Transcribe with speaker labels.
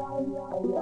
Speaker 1: Yeah.